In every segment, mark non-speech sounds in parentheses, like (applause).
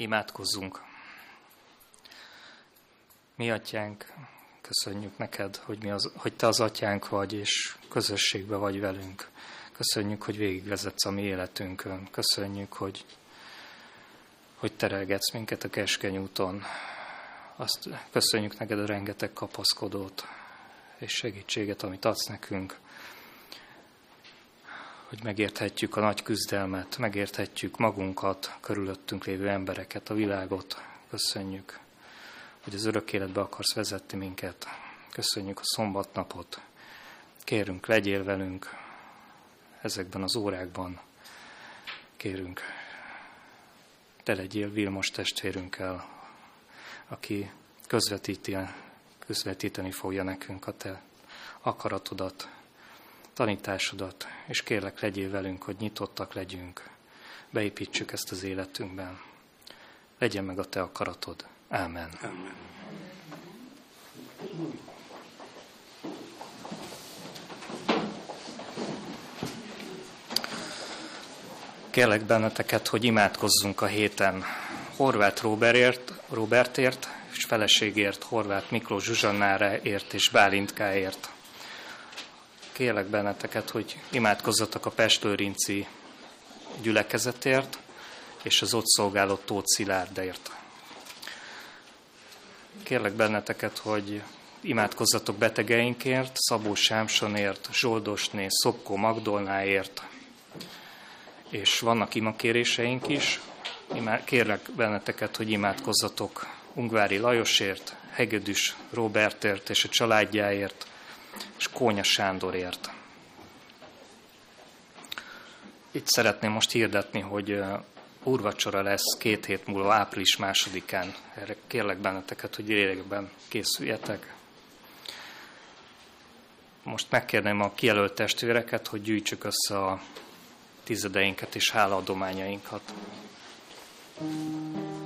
Imádkozzunk! Mi atyánk, köszönjük neked, hogy, mi az, hogy te az atyánk vagy, és közösségbe vagy velünk. Köszönjük, hogy végigvezetsz a mi életünkön. Köszönjük, hogy, hogy terelgetsz minket a keskeny úton. Azt köszönjük neked a rengeteg kapaszkodót és segítséget, amit adsz nekünk hogy megérthetjük a nagy küzdelmet, megérthetjük magunkat, körülöttünk lévő embereket, a világot. Köszönjük, hogy az örök életbe akarsz vezetni minket. Köszönjük a szombatnapot. Kérünk, legyél velünk ezekben az órákban. Kérünk, te legyél Vilmos testvérünkkel, aki közvetíti, közvetíteni fogja nekünk a te akaratodat, tanításodat, és kérlek, legyél velünk, hogy nyitottak legyünk, beépítsük ezt az életünkben. Legyen meg a te akaratod. Ámen. Amen. Kérlek benneteket, hogy imádkozzunk a héten Horváth Robertért, Robertért és feleségért, Horváth Miklós Zsuzsannáraért és Bálintkáért kérlek benneteket, hogy imádkozzatok a Pestlőrinci gyülekezetért, és az ott szolgáló Tóth Szilárdért. Kérlek benneteket, hogy imádkozzatok betegeinkért, Szabó Sámsonért, Zsoldosné, Szopkó Magdolnáért, és vannak imakéréseink is. Kérlek benneteket, hogy imádkozzatok Ungvári Lajosért, Hegedűs Robertért és a családjáért, és Kónya Sándorért. Itt szeretném most hirdetni, hogy úrvacsora lesz két hét múlva, április másodikán. Erre kérlek benneteket, hogy lélekben készüljetek. Most megkérném a kijelölt testvéreket, hogy gyűjtsük össze a tizedeinket és hálaadományainkat. Thank you.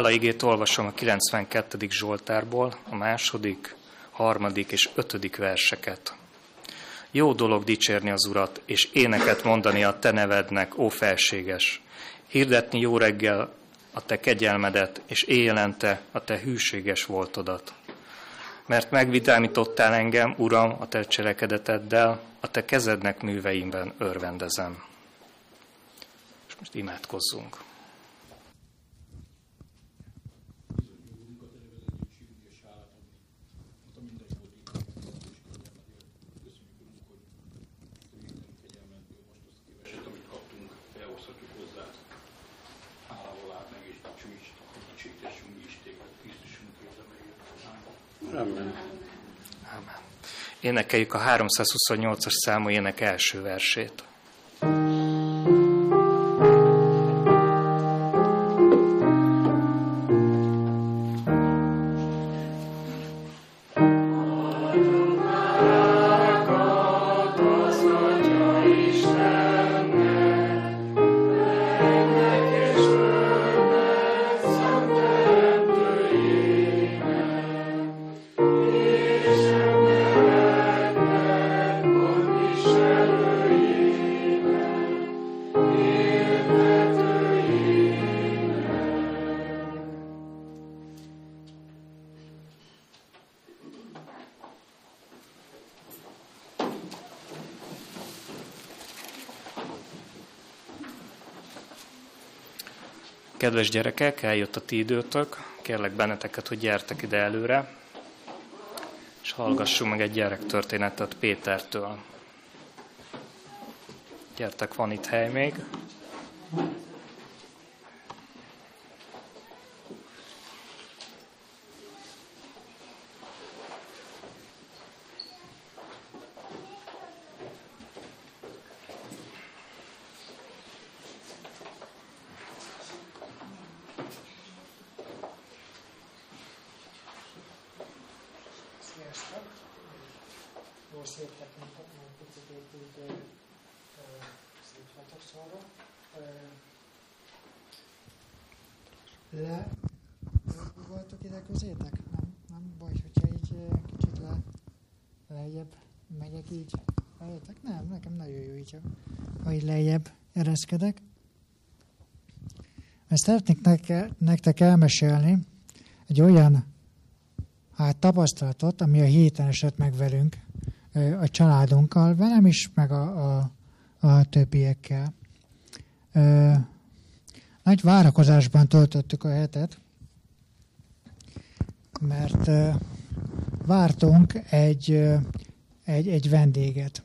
Hálaigét olvasom a 92. Zsoltárból, a második, harmadik és ötödik verseket. Jó dolog dicsérni az Urat, és éneket mondani a Te nevednek, ó felséges. Hirdetni jó reggel a Te kegyelmedet, és éjjelente a Te hűséges voltodat. Mert megvidámítottál engem, Uram, a Te cselekedeteddel, a Te kezednek műveimben örvendezem. És most imádkozzunk. Énekeljük a 328-as számú ének első versét. Kedves gyerekek, eljött a ti időtök, kérlek benneteket, hogy gyertek ide előre, és hallgassunk meg egy gyerektörténetet Pétertől. Gyertek, van itt hely még. Le voltok ide közétek? Nem, nem baj, hogyha így kicsit le, lejjebb megyek így. Lejjetek? Nem, nekem nagyon jó így, ha így lejjebb ereszkedek. Ezt szeretnék nektek elmesélni egy olyan hát, tapasztalatot, ami a héten esett meg velünk, a családunkkal, velem is, meg a, a, a többiekkel. Nagy várakozásban töltöttük a hetet, mert vártunk egy, egy, egy vendéget.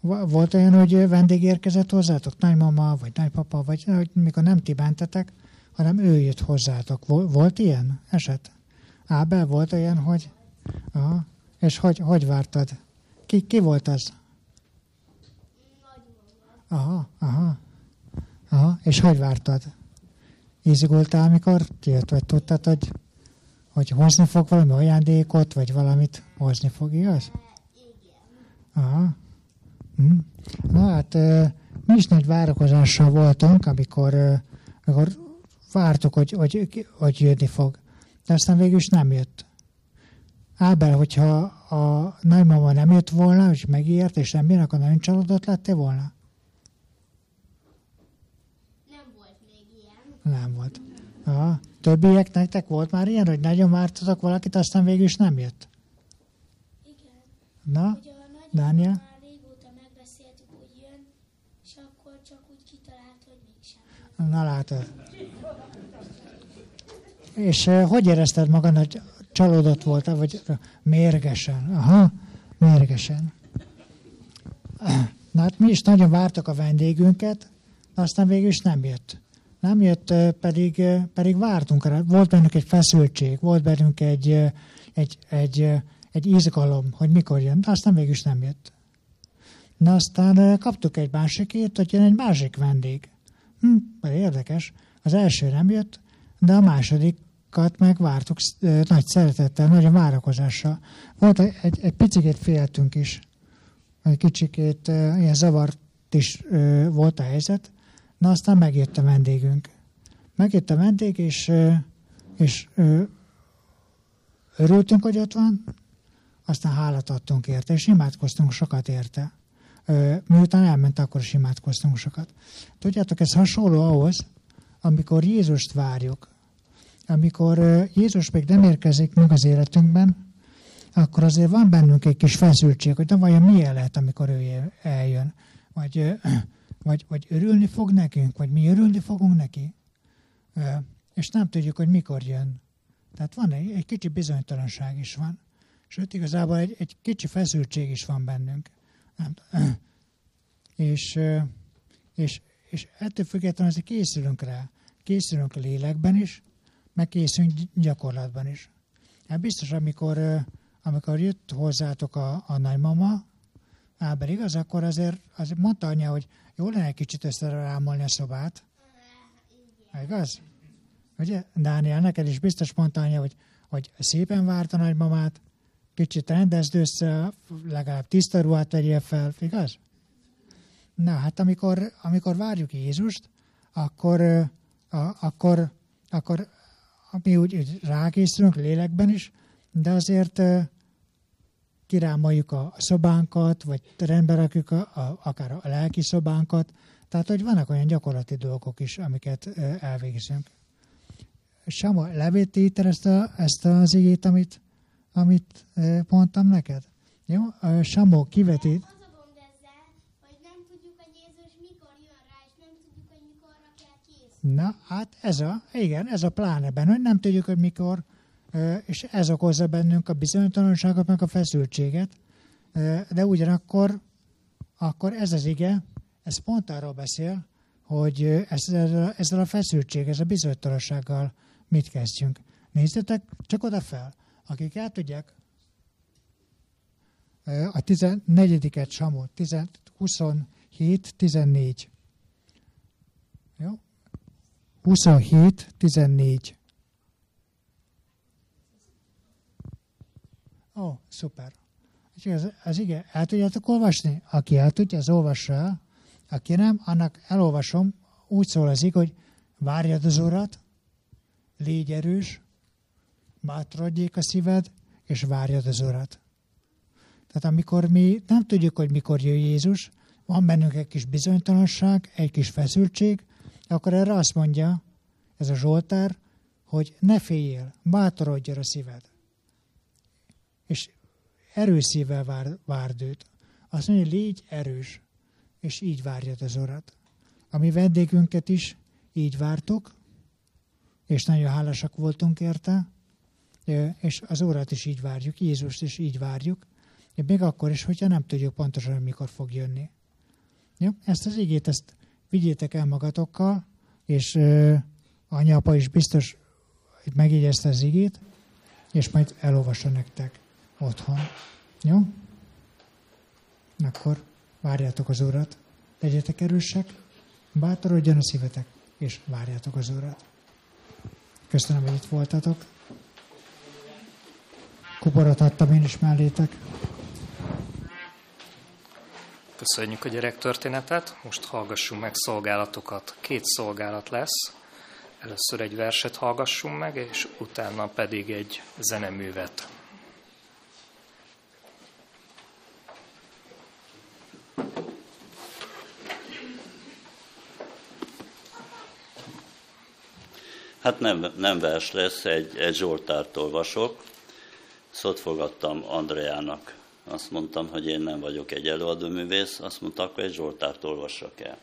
Volt olyan, hogy vendég érkezett hozzátok, nagymama, vagy nagypapa, vagy hogy mikor nem ti bentetek, hanem ő jött hozzátok. Volt ilyen eset? Ábel, volt olyan, hogy... Aha. És hogy, hogy vártad? Ki, ki volt az? Aha, aha. Aha, és hogy vártad? Izgultál, amikor jött, vagy tudtad, hogy, hogy hozni fog valami ajándékot, vagy valamit hozni fog, igaz? Aha. Hm. Na hát, mi is nagy várakozással voltunk, amikor, amikor vártuk, hogy, hogy, hogy jönni fog. De aztán végül is nem jött. Ábel, hogyha a nagymama nem jött volna, és megírt, és nem jön, akkor nagyon csalódott lettél volna? Nem volt. A többiek nektek volt már ilyen, hogy nagyon vártatok valakit, aztán végül is nem jött? Igen. Na, Dániel? Már régóta megbeszéltük, hogy jön, és akkor csak úgy kitalált, hogy mégsem. Na látod. És uh, hogy érezted magad, hogy csalódott voltál, vagy mérgesen? Aha, mérgesen. Na hát mi is nagyon vártak a vendégünket, aztán végül is nem jött nem jött, pedig, pedig vártunk rá. Volt bennünk egy feszültség, volt bennünk egy, egy, egy, egy izgalom, hogy mikor jön, de aztán végül is nem jött. Na aztán kaptuk egy másikét, hogy jön egy másik vendég. Hm, érdekes. Az első nem jött, de a másodikat meg vártuk nagy szeretettel, nagy a várakozással. Volt egy, egy, picit féltünk is, egy kicsikét ilyen zavart is volt a helyzet, Na aztán megjött a vendégünk. Megjött a vendég, és, és örültünk, hogy ott van, aztán hálát adtunk érte, és imádkoztunk sokat érte. Miután elment, akkor is imádkoztunk sokat. Tudjátok, ez hasonló ahhoz, amikor Jézust várjuk. Amikor Jézus még nem érkezik meg az életünkben, akkor azért van bennünk egy kis feszültség, hogy de vajon milyen lehet, amikor ő eljön. Vagy (clears throat) vagy, vagy örülni fog nekünk, vagy mi örülni fogunk neki, és nem tudjuk, hogy mikor jön. Tehát van egy, egy kicsi bizonytalanság is van. Sőt, igazából egy, egy kicsi feszültség is van bennünk. Nem, (clears throat) és, és, és ettől függetlenül készülünk rá. Készülünk a lélekben is, meg készülünk gyakorlatban is. Hát biztos, amikor, amikor jött hozzátok a, a nagymama, Áber igaz, akkor azért, azért mondta anya, hogy jó lenne kicsit összerámolni a szobát. Igaz? Ugye, Dániel, neked is biztos mondta anya, hogy, hogy szépen várt a nagymamát, kicsit rendezd össze, legalább tiszta ruhát vegyél fel, igaz? Na, hát amikor, amikor várjuk Jézust, akkor, a, akkor, akkor mi úgy, úgy rákészülünk lélekben is, de azért kirámoljuk a szobánkat, vagy rendbe rakjuk a, a, akár a lelki szobánkat. Tehát, hogy vannak olyan gyakorlati dolgok is, amiket elvégzünk. Sama, levétíted ezt, a, ezt az igét, amit, amit mondtam neked? Jó? Samó, kivetít. Az a gond ezzel, hogy nem tudjuk, hogy Jézus mikor jön rá, és nem tudjuk, hogy mikor kell Na, hát ez a, igen, ez a pláne benne, hogy nem tudjuk, hogy mikor, és ez okozza bennünk a bizonytalanságot, meg a feszültséget, de ugyanakkor akkor ez az ige, ez pont arról beszél, hogy ezzel, a feszültség, ezzel a bizonytalansággal mit kezdjünk. Nézzetek csak oda fel, akik el tudják a 14-et Samu, 27, 14. Jó? 27, 14. Ó, szuper. Ez, ez igen, el tudjátok olvasni? Aki el tudja, az olvassa el. Aki nem, annak elolvasom. Úgy szól az hogy várjad az urat, légy erős, bátorodjék a szíved, és várjad az urat. Tehát amikor mi nem tudjuk, hogy mikor jön Jézus, van bennünk egy kis bizonytalanság, egy kis feszültség, akkor erre azt mondja ez a Zsoltár, hogy ne féljél, bátorodj a szíved. És erős szívvel vár, várd őt. Azt mondja, légy erős, és így várjad az Urat. A mi vendégünket is így vártuk, és nagyon hálásak voltunk érte, és az Urat is így várjuk, Jézust is így várjuk, még akkor is, hogyha nem tudjuk pontosan, mikor fog jönni. Jó? Ezt az igét, ezt vigyétek el magatokkal, és uh, anya, apa is biztos hogy megjegyezte az igét, és majd elolvassa nektek otthon. Jó? Akkor várjátok az Urat, legyetek erősek, bátorodjon a szívetek, és várjátok az Urat. Köszönöm, hogy itt voltatok. Kuporat adtam én is mellétek. Köszönjük a gyerektörténetet, most hallgassunk meg szolgálatokat. Két szolgálat lesz. Először egy verset hallgassunk meg, és utána pedig egy zeneművet. Hát nem, nem vers lesz, egy, egy Zsoltárt olvasok. Szót fogadtam Andreának. Azt mondtam, hogy én nem vagyok egy előadóművész, azt mondta, akkor egy Zsoltárt olvassak el.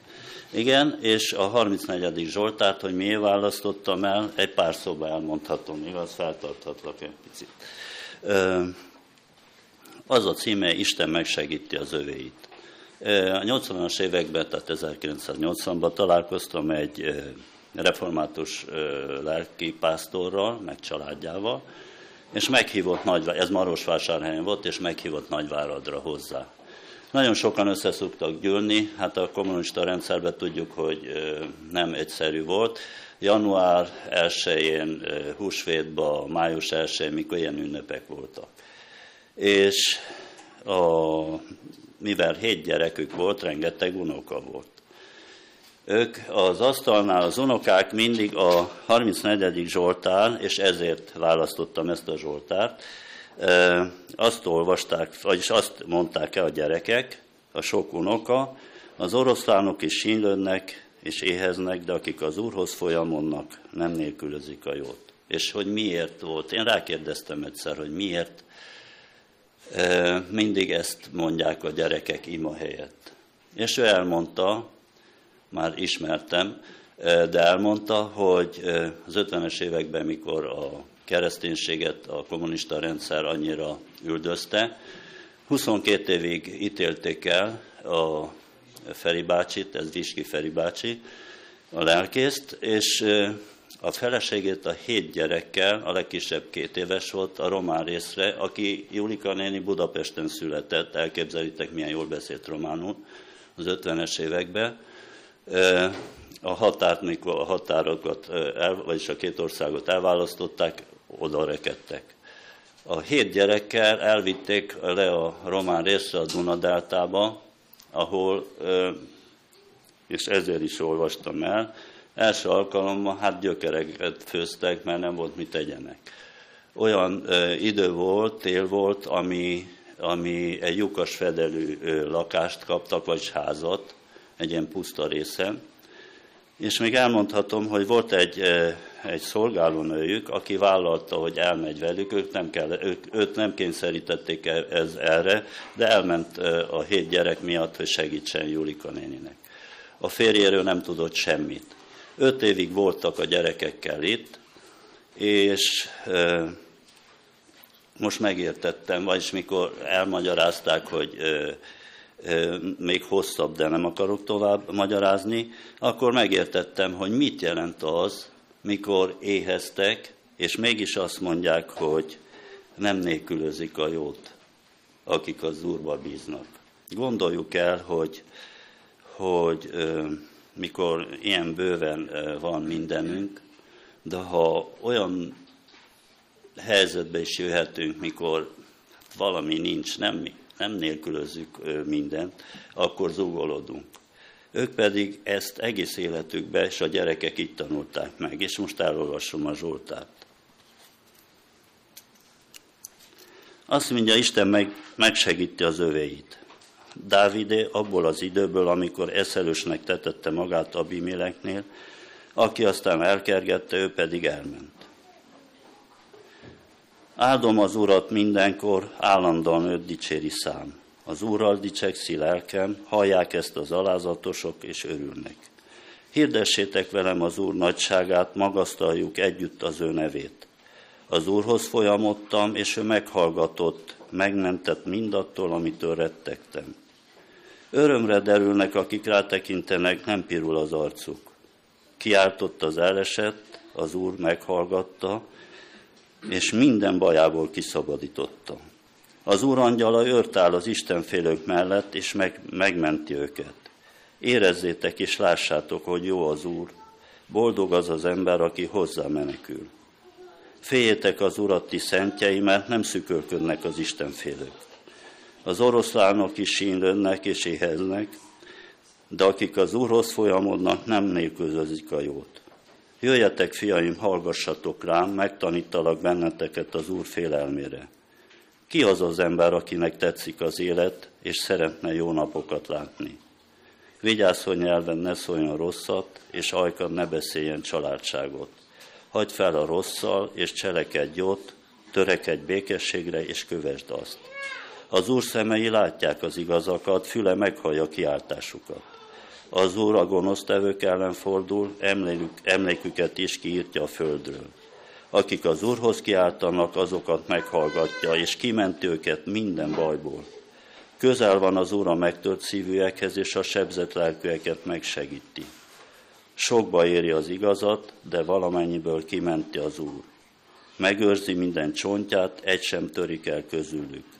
Igen, és a 34. Zsoltárt, hogy miért választottam el, egy pár szóba elmondhatom, igaz, feltarthatlak egy picit. Az a címe, Isten megsegíti az övéit. A 80-as években, tehát 1980-ban találkoztam egy református lelki pásztorral, meg családjával, és meghívott nagy, ez Marosvásárhelyen volt, és meghívott Nagyváradra hozzá. Nagyon sokan össze szoktak gyűlni, hát a kommunista rendszerben tudjuk, hogy nem egyszerű volt. Január 1-én, húsvétban, május 1-én, mikor ilyen ünnepek voltak. És a, mivel hét gyerekük volt, rengeteg unoka volt ők az asztalnál, az unokák mindig a 34. Zsoltár, és ezért választottam ezt a Zsoltárt, azt olvasták, vagyis azt mondták el a gyerekek, a sok unoka, az oroszlánok is sínlődnek és éheznek, de akik az Úrhoz folyamonnak, nem nélkülözik a jót. És hogy miért volt. Én rákérdeztem egyszer, hogy miért mindig ezt mondják a gyerekek ima helyett. És ő elmondta, már ismertem, de elmondta, hogy az 50-es években, mikor a kereszténységet a kommunista rendszer annyira üldözte, 22 évig ítélték el a Feri bácsit, ez Viski Feri bácsi, a lelkészt, és a feleségét a hét gyerekkel, a legkisebb két éves volt, a román részre, aki Julika néni Budapesten született, elképzelitek milyen jól beszélt románul az 50-es években, a határt, mikor a határokat, el, vagyis a két országot elválasztották, oda rekedtek. A hét gyerekkel elvitték le a román részre a Dunadeltába, ahol, és ezért is olvastam el, első alkalommal hát gyökereket főztek, mert nem volt mit tegyenek. Olyan idő volt, tél volt, ami, ami egy lyukas fedelű lakást kaptak, vagy házat, egy ilyen puszta részen. És még elmondhatom, hogy volt egy, eh, egy szolgálónőjük, aki vállalta, hogy elmegy velük, ők nem kell, ők, őt nem kényszerítették e, ez erre, de elment eh, a hét gyerek miatt, hogy segítsen Julika néninek. A férjéről nem tudott semmit. Öt évig voltak a gyerekekkel itt, és most megértettem, vagyis mikor elmagyarázták, hogy még hosszabb, de nem akarok tovább magyarázni, akkor megértettem, hogy mit jelent az, mikor éheztek, és mégis azt mondják, hogy nem nélkülözik a jót, akik az Úrba bíznak. Gondoljuk el, hogy, hogy mikor ilyen bőven van mindenünk, de ha olyan helyzetbe is jöhetünk, mikor valami nincs, nem, nem nélkülözzük mindent, akkor zugolodunk. Ők pedig ezt egész életükbe, és a gyerekek itt tanulták meg, és most elolvasom a Zsoltát. Azt mondja, Isten meg, megsegíti az övéit. Dávidé abból az időből, amikor eszelősnek tetette magát Abiméleknél, aki aztán elkergette, ő pedig elment. Áldom az Urat mindenkor, állandóan őt dicséri szám. Az Úrral dicsekszi lelkem, hallják ezt az alázatosok, és örülnek. Hirdessétek velem az Úr nagyságát, magasztaljuk együtt az ő nevét. Az Úrhoz folyamodtam, és ő meghallgatott, megmentett mindattól, amitől rettegtem. Örömre derülnek, akik rátekintenek, nem pirul az arcuk. Kiáltott az elesett, az Úr meghallgatta, és minden bajából kiszabadította. Az Úr angyala őrt áll az Istenfélők mellett, és meg, megmenti őket. Érezzétek és lássátok, hogy jó az Úr, boldog az az ember, aki hozzá menekül. Féljétek az Urat ti szentjei, mert nem szükölködnek az Istenfélők. Az oroszlánok is sínlődnek és éheznek, de akik az Úrhoz folyamodnak, nem nélkülözik a jót. Jöjjetek, fiaim, hallgassatok rám, megtanítalak benneteket az Úr félelmére. Ki az az ember, akinek tetszik az élet, és szeretne jó napokat látni? Vigyázz, hogy nyelven ne szóljon rosszat, és ajkad ne beszéljen családságot. Hagyd fel a rosszal, és cselekedj jót, törekedj békességre, és kövesd azt. Az Úr szemei látják az igazakat, füle meghallja kiáltásukat. Az Úr a gonosztevők ellen fordul, emlékük, emléküket is kiírtja a földről. Akik az Úrhoz kiáltanak, azokat meghallgatja, és kimenti őket minden bajból. Közel van az Úr a megtört szívűekhez, és a sebzett lelkűeket megsegíti. Sokba éri az igazat, de valamennyiből kimenti az Úr. Megőrzi minden csontját, egy sem törik el közülük.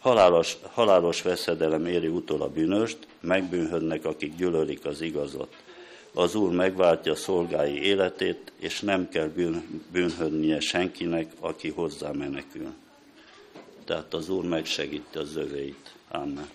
Halálos, halálos veszedelem éri utol a bűnöst, megbűnhödnek, akik gyűlölik az igazat. Az Úr megváltja szolgái életét, és nem kell bűn, bűnhödnie senkinek, aki hozzá menekül. Tehát az Úr megsegíti az övéit. Amen.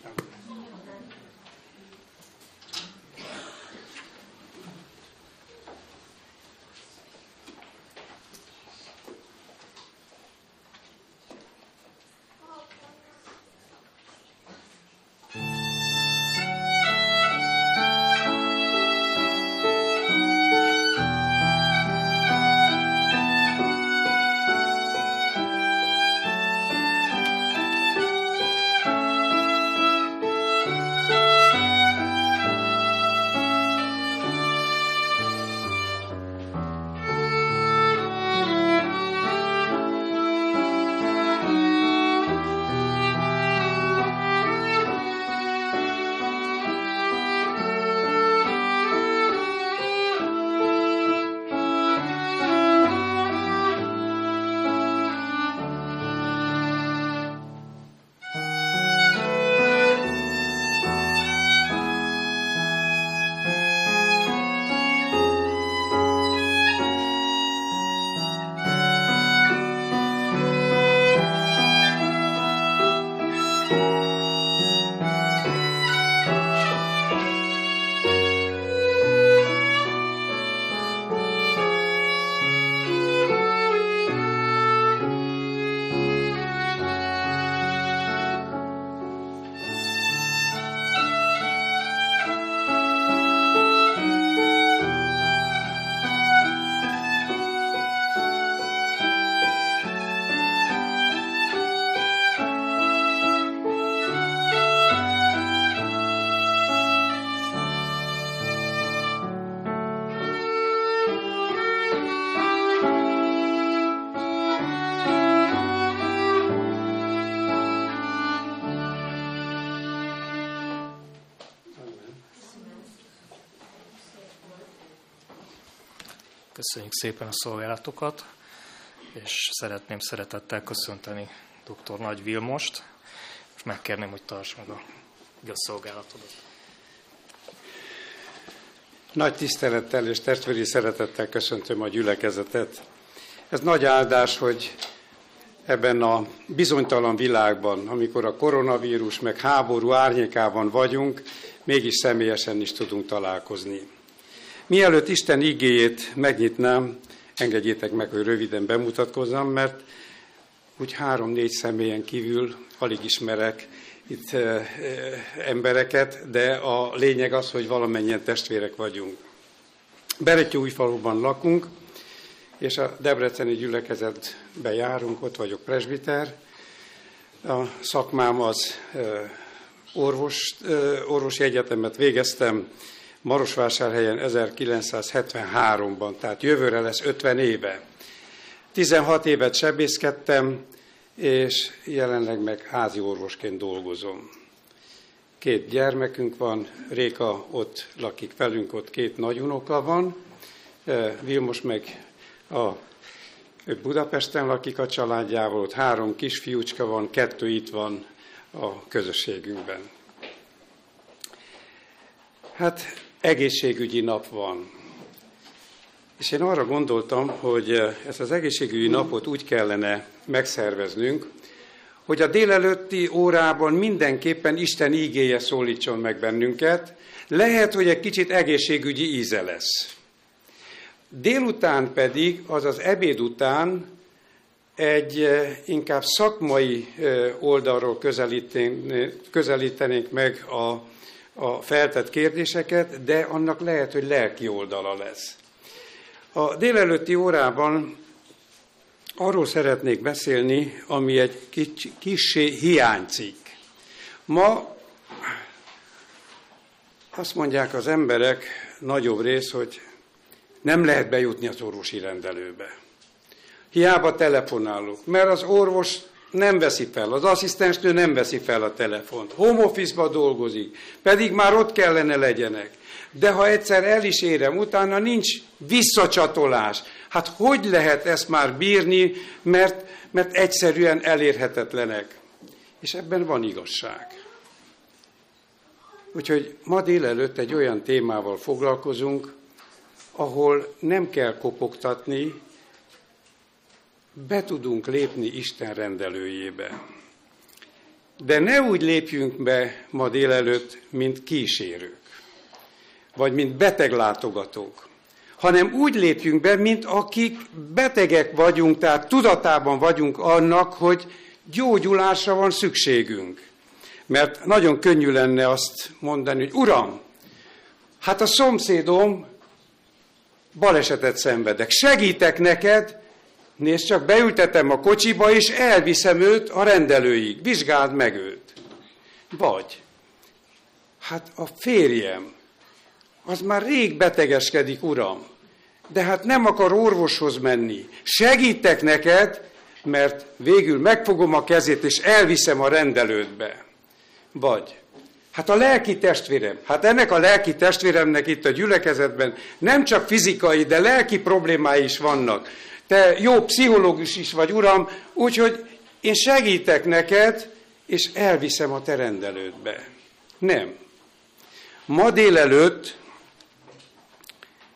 Köszönjük szépen a szolgálatokat, és szeretném szeretettel köszönteni dr. Nagy Vilmost, és megkérném, hogy tarts meg a szolgálatodat. Nagy tisztelettel és testvéri szeretettel köszöntöm a gyülekezetet. Ez nagy áldás, hogy ebben a bizonytalan világban, amikor a koronavírus meg háború árnyékában vagyunk, mégis személyesen is tudunk találkozni. Mielőtt Isten igéjét megnyitnám, engedjétek meg, hogy röviden bemutatkozzam, mert úgy három-négy személyen kívül alig ismerek itt e, e, embereket, de a lényeg az, hogy valamennyien testvérek vagyunk. Beretyóújfaluban lakunk, és a Debreceni gyülekezetbe járunk, ott vagyok presbiter. A szakmám az orvos, orvosi egyetemet végeztem Marosvásárhelyen 1973-ban, tehát jövőre lesz 50 éve. 16 évet sebészkedtem, és jelenleg meg házi orvosként dolgozom. Két gyermekünk van, Réka ott lakik velünk, ott két nagyunoka van, Vilmos meg a, Budapesten lakik a családjával, ott három kisfiúcska van, kettő itt van a közösségünkben. Hát egészségügyi nap van. És én arra gondoltam, hogy ezt az egészségügyi napot úgy kellene megszerveznünk, hogy a délelőtti órában mindenképpen Isten ígéje szólítson meg bennünket, lehet, hogy egy kicsit egészségügyi íze lesz. Délután pedig, azaz ebéd után egy eh, inkább szakmai eh, oldalról közelítenénk meg a, a feltett kérdéseket, de annak lehet, hogy lelki oldala lesz. A délelőtti órában arról szeretnék beszélni, ami egy kis, kissé hiánycikk. Ma azt mondják az emberek nagyobb rész, hogy nem lehet bejutni az orvosi rendelőbe. Hiába telefonálok, mert az orvos nem veszi fel, az asszisztensnő nem veszi fel a telefont, home office dolgozik, pedig már ott kellene legyenek. De ha egyszer el is érem, utána nincs visszacsatolás. Hát hogy lehet ezt már bírni, mert, mert egyszerűen elérhetetlenek. És ebben van igazság. Úgyhogy ma délelőtt egy olyan témával foglalkozunk, ahol nem kell kopogtatni, be tudunk lépni Isten rendelőjébe. De ne úgy lépjünk be ma délelőtt, mint kísérők, vagy mint beteglátogatók, hanem úgy lépjünk be, mint akik betegek vagyunk, tehát tudatában vagyunk annak, hogy gyógyulásra van szükségünk. Mert nagyon könnyű lenne azt mondani, hogy Uram, hát a szomszédom balesetet szenvedek. Segítek neked, nézd csak, beültetem a kocsiba, és elviszem őt a rendelőig. Vizsgáld meg őt. Vagy, hát a férjem, az már rég betegeskedik, uram, de hát nem akar orvoshoz menni. Segítek neked, mert végül megfogom a kezét, és elviszem a rendelődbe. Vagy, Hát a lelki testvérem, hát ennek a lelki testvéremnek itt a gyülekezetben nem csak fizikai, de lelki problémái is vannak. Te jó pszichológus is vagy, uram, úgyhogy én segítek neked, és elviszem a te rendelődbe. Nem. Ma délelőtt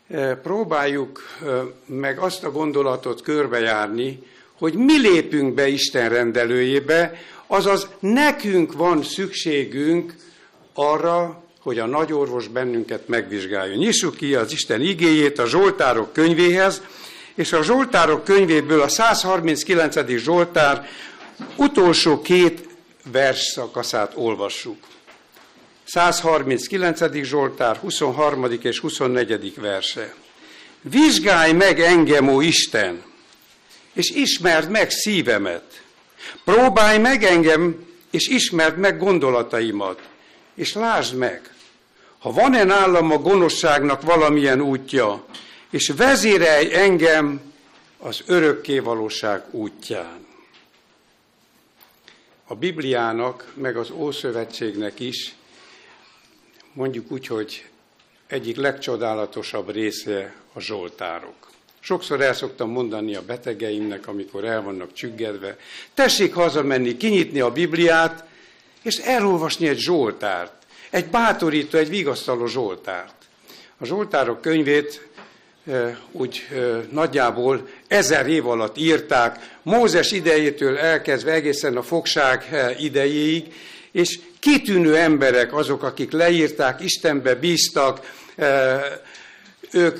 eh, próbáljuk eh, meg azt a gondolatot körbejárni, hogy mi lépünk be Isten rendelőjébe, azaz nekünk van szükségünk arra, hogy a nagyorvos bennünket megvizsgáljon. Nyissuk ki az Isten igéjét a Zsoltárok könyvéhez, és a Zsoltárok könyvéből a 139. Zsoltár utolsó két vers szakaszát olvassuk. 139. Zsoltár, 23. és 24. verse. Vizsgálj meg engem, ó Isten, és ismerd meg szívemet. Próbálj meg engem, és ismerd meg gondolataimat és lásd meg, ha van-e nálam a gonoszságnak valamilyen útja, és vezérelj engem az örökké valóság útján. A Bibliának, meg az Ószövetségnek is, mondjuk úgy, hogy egyik legcsodálatosabb része a Zsoltárok. Sokszor el szoktam mondani a betegeimnek, amikor el vannak csüggedve, tessék hazamenni, kinyitni a Bibliát, és elolvasni egy Zsoltárt, egy bátorító, egy vigasztaló Zsoltárt. A Zsoltárok könyvét úgy nagyjából ezer év alatt írták, Mózes idejétől elkezdve egészen a fogság idejéig, és kitűnő emberek azok, akik leírták, Istenbe bíztak, ők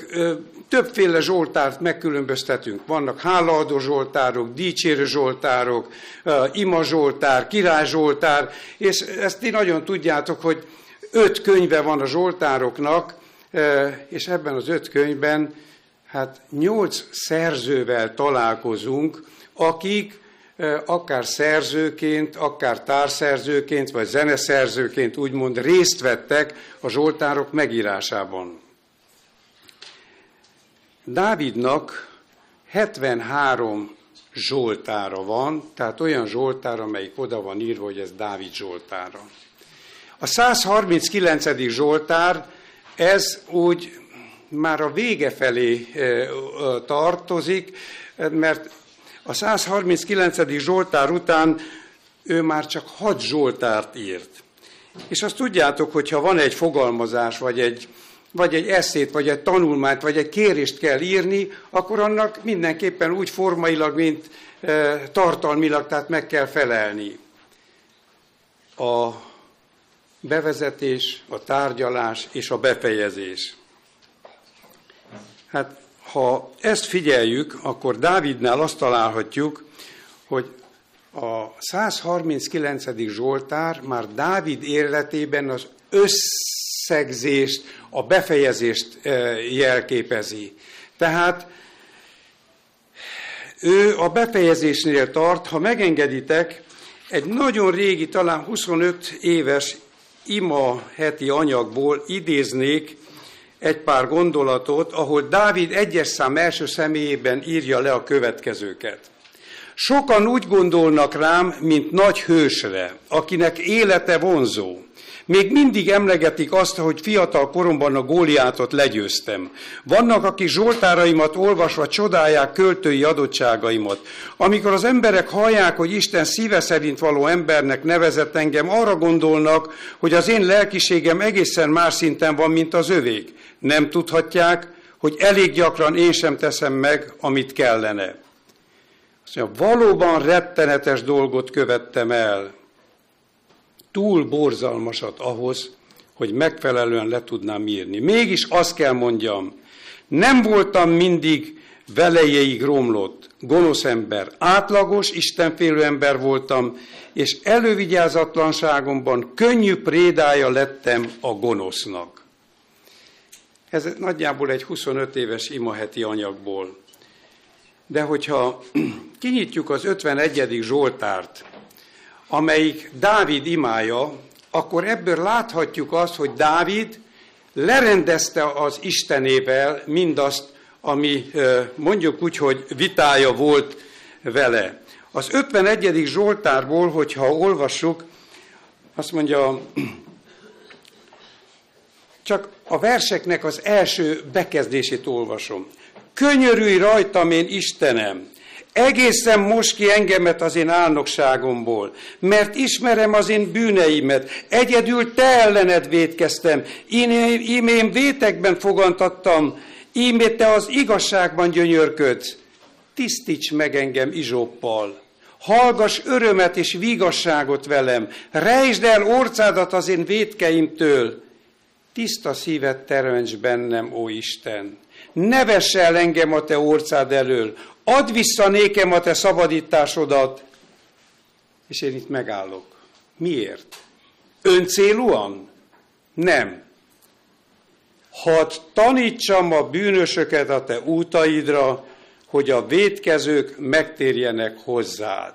többféle zsoltárt megkülönböztetünk. Vannak hálaadó zsoltárok, dicsérő zsoltárok, ima zsoltár, király zsoltár, és ezt ti nagyon tudjátok, hogy öt könyve van a zsoltároknak, és ebben az öt könyvben hát nyolc szerzővel találkozunk, akik akár szerzőként, akár társzerzőként, vagy zeneszerzőként úgymond részt vettek a zsoltárok megírásában. Dávidnak 73 zsoltára van, tehát olyan zsoltára, amelyik oda van írva, hogy ez Dávid zsoltára. A 139. zsoltár, ez úgy már a vége felé tartozik, mert a 139. Zsoltár után ő már csak hat Zsoltárt írt. És azt tudjátok, hogy ha van egy fogalmazás, vagy egy, vagy egy eszét, vagy egy tanulmányt, vagy egy kérést kell írni, akkor annak mindenképpen úgy formailag, mint tartalmilag, tehát meg kell felelni. A bevezetés, a tárgyalás és a befejezés. Hát ha ezt figyeljük, akkor Dávidnál azt találhatjuk, hogy a 139. Zsoltár már Dávid életében az összegzést, a befejezést e, jelképezi. Tehát ő a befejezésnél tart, ha megengeditek, egy nagyon régi, talán 25 éves ima heti anyagból idéznék egy pár gondolatot, ahol Dávid egyes szám első személyében írja le a következőket. Sokan úgy gondolnak rám, mint nagy hősre, akinek élete vonzó. Még mindig emlegetik azt, hogy fiatal koromban a góliátot legyőztem. Vannak, akik zsoltáraimat olvasva csodálják költői adottságaimat. Amikor az emberek hallják, hogy Isten szíve szerint való embernek nevezett engem, arra gondolnak, hogy az én lelkiségem egészen más szinten van, mint az övék. Nem tudhatják, hogy elég gyakran én sem teszem meg, amit kellene. Azt mondja, valóban rettenetes dolgot követtem el, túl borzalmasat ahhoz, hogy megfelelően le tudnám írni. Mégis azt kell mondjam, nem voltam mindig velejéig romlott, gonosz ember, átlagos, istenfélő ember voltam, és elővigyázatlanságomban könnyű prédája lettem a gonosznak. Ez nagyjából egy 25 éves imaheti anyagból. De hogyha (clears throat) kinyitjuk az 51. Zsoltárt, amelyik Dávid imája, akkor ebből láthatjuk azt, hogy Dávid lerendezte az Istenével mindazt, ami mondjuk úgy, hogy vitája volt vele. Az 51. Zsoltárból, hogyha olvassuk, azt mondja, (clears throat) csak a verseknek az első bekezdését olvasom. Könyörülj rajtam én Istenem, Egészen most ki engemet az én álnokságomból, mert ismerem az én bűneimet, egyedül te ellened védkeztem, én, én vétekben fogantattam, ímé te az igazságban gyönyörködsz. Tisztíts meg engem izsoppal, hallgass örömet és vigasságot velem, rejtsd el orcádat az én védkeimtől, tiszta szívet teremts bennem, ó Isten! Ne vess el engem a te orcád elől, add vissza nékem a te szabadításodat, és én itt megállok. Miért? Öncélúan? Nem. Hadd tanítsam a bűnösöket a te útaidra, hogy a védkezők megtérjenek hozzád.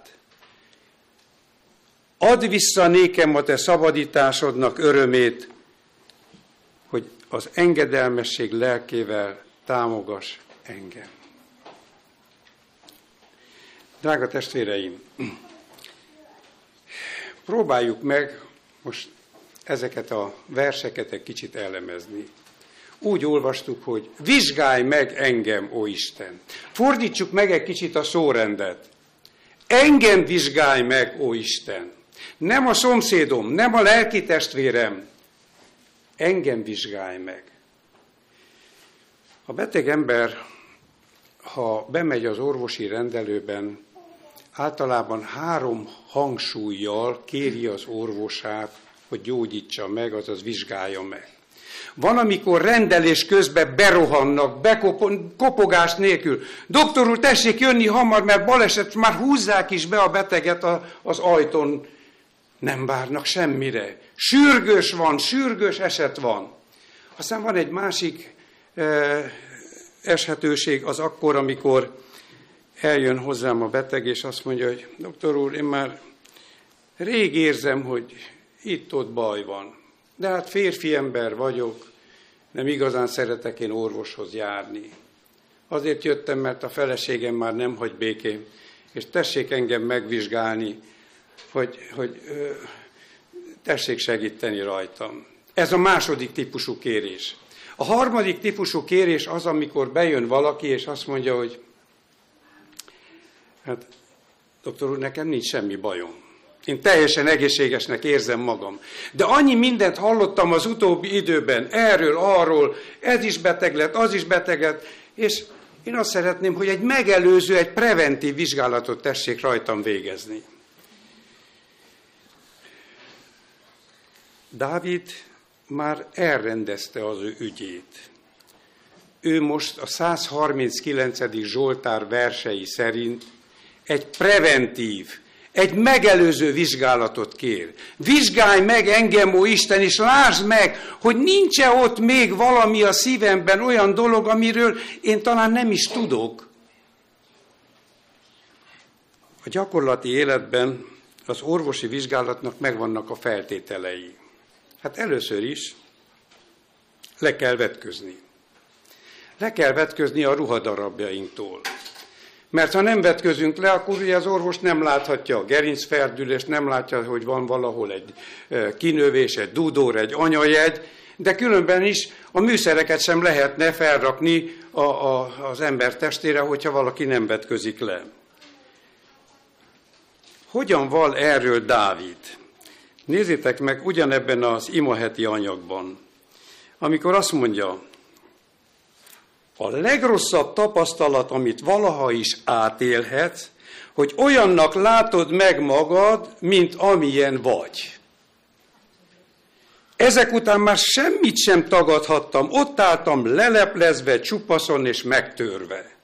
Add vissza nékem a te szabadításodnak örömét, hogy az engedelmesség lelkével támogass engem. Drága testvéreim, próbáljuk meg most ezeket a verseket egy kicsit elemezni. úgy olvastuk, hogy vizsgálj meg engem, ó Isten. Fordítsuk meg egy kicsit a szórendet. Engem vizsgálj meg, ó Isten. Nem a szomszédom, nem a lelki testvérem. Engem vizsgálj meg. A beteg ember, ha bemegy az orvosi rendelőben, általában három hangsúlyjal kéri az orvosát, hogy gyógyítsa meg, azaz vizsgálja meg. Van, amikor rendelés közben berohannak, bekopogás nélkül. Doktor úr, tessék jönni hamar, mert baleset, már húzzák is be a beteget a, az ajtón. Nem várnak semmire. Sürgős van, sürgős eset van. Aztán van egy másik eshetőség, az akkor, amikor eljön hozzám a beteg, és azt mondja, hogy doktor úr, én már rég érzem, hogy itt-ott baj van. De hát férfi ember vagyok, nem igazán szeretek én orvoshoz járni. Azért jöttem, mert a feleségem már nem hagy békén, és tessék engem megvizsgálni, hogy, hogy ö, tessék segíteni rajtam. Ez a második típusú kérés. A harmadik típusú kérés az, amikor bejön valaki, és azt mondja, hogy hát, doktor úr, nekem nincs semmi bajom. Én teljesen egészségesnek érzem magam. De annyi mindent hallottam az utóbbi időben, erről, arról, ez is beteg lett, az is beteg lett, és én azt szeretném, hogy egy megelőző, egy preventív vizsgálatot tessék rajtam végezni. Dávid már elrendezte az ő ügyét. Ő most a 139. Zsoltár versei szerint egy preventív, egy megelőző vizsgálatot kér. Vizsgálj meg engem, ó Isten, és lásd meg, hogy nincs-e ott még valami a szívemben, olyan dolog, amiről én talán nem is tudok. A gyakorlati életben az orvosi vizsgálatnak megvannak a feltételei. Hát először is le kell vetközni. Le kell vetközni a ruhadarabjainktól. Mert ha nem vetközünk le, akkor ugye az orvos nem láthatja a gerincferdülést, nem látja, hogy van valahol egy kinövés, egy dudór, egy anyajegy, de különben is a műszereket sem lehetne felrakni a, a, az ember testére, hogyha valaki nem vetközik le. Hogyan val erről Dávid? Nézzétek meg ugyanebben az imaheti anyagban, amikor azt mondja, a legrosszabb tapasztalat, amit valaha is átélhetsz, hogy olyannak látod meg magad, mint amilyen vagy. Ezek után már semmit sem tagadhattam, ott álltam leleplezve, csupaszon és megtörve.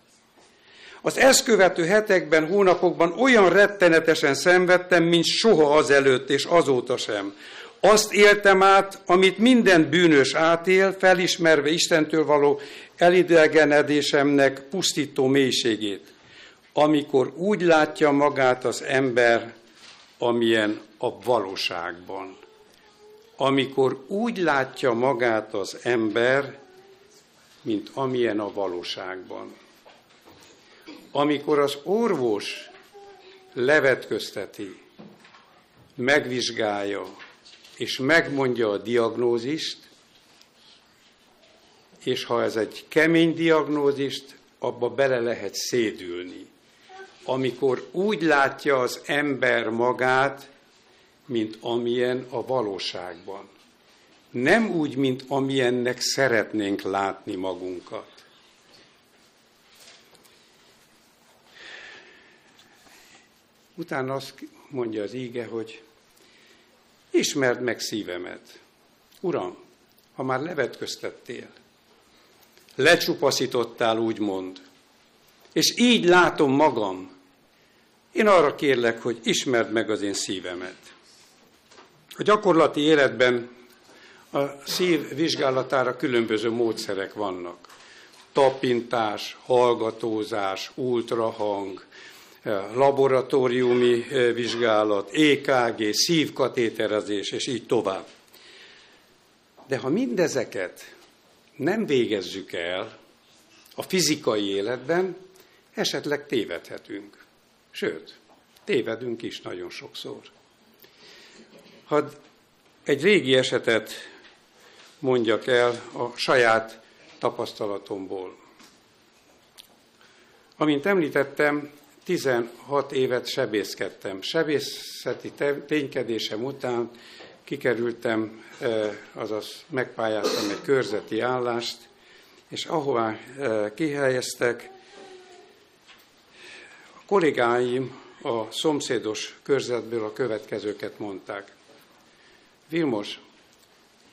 Az ezt követő hetekben, hónapokban olyan rettenetesen szenvedtem, mint soha azelőtt és azóta sem. Azt éltem át, amit minden bűnös átél, felismerve Istentől való elidegenedésemnek pusztító mélységét, amikor úgy látja magát az ember, amilyen a valóságban. Amikor úgy látja magát az ember, mint amilyen a valóságban. Amikor az orvos levetközteti, megvizsgálja, és megmondja a diagnózist, és ha ez egy kemény diagnózist, abba bele lehet szédülni. Amikor úgy látja az ember magát, mint amilyen a valóságban. Nem úgy, mint amilyennek szeretnénk látni magunkat. Utána azt mondja az íge, hogy ismerd meg szívemet. Uram, ha már levetköztettél, lecsupaszítottál, úgymond. És így látom magam. Én arra kérlek, hogy ismerd meg az én szívemet. A gyakorlati életben a szív vizsgálatára különböző módszerek vannak. Tapintás, hallgatózás, ultrahang, laboratóriumi eh, vizsgálat, EKG, szívkatéterezés, és így tovább. De ha mindezeket nem végezzük el a fizikai életben, esetleg tévedhetünk. Sőt, tévedünk is nagyon sokszor. Hadd egy régi esetet mondjak el a saját tapasztalatomból. Amint említettem, 16 évet sebészkedtem. Sebészeti ténykedésem után kikerültem, azaz megpályáztam egy körzeti állást, és ahová kihelyeztek, a kollégáim a szomszédos körzetből a következőket mondták. Vilmos,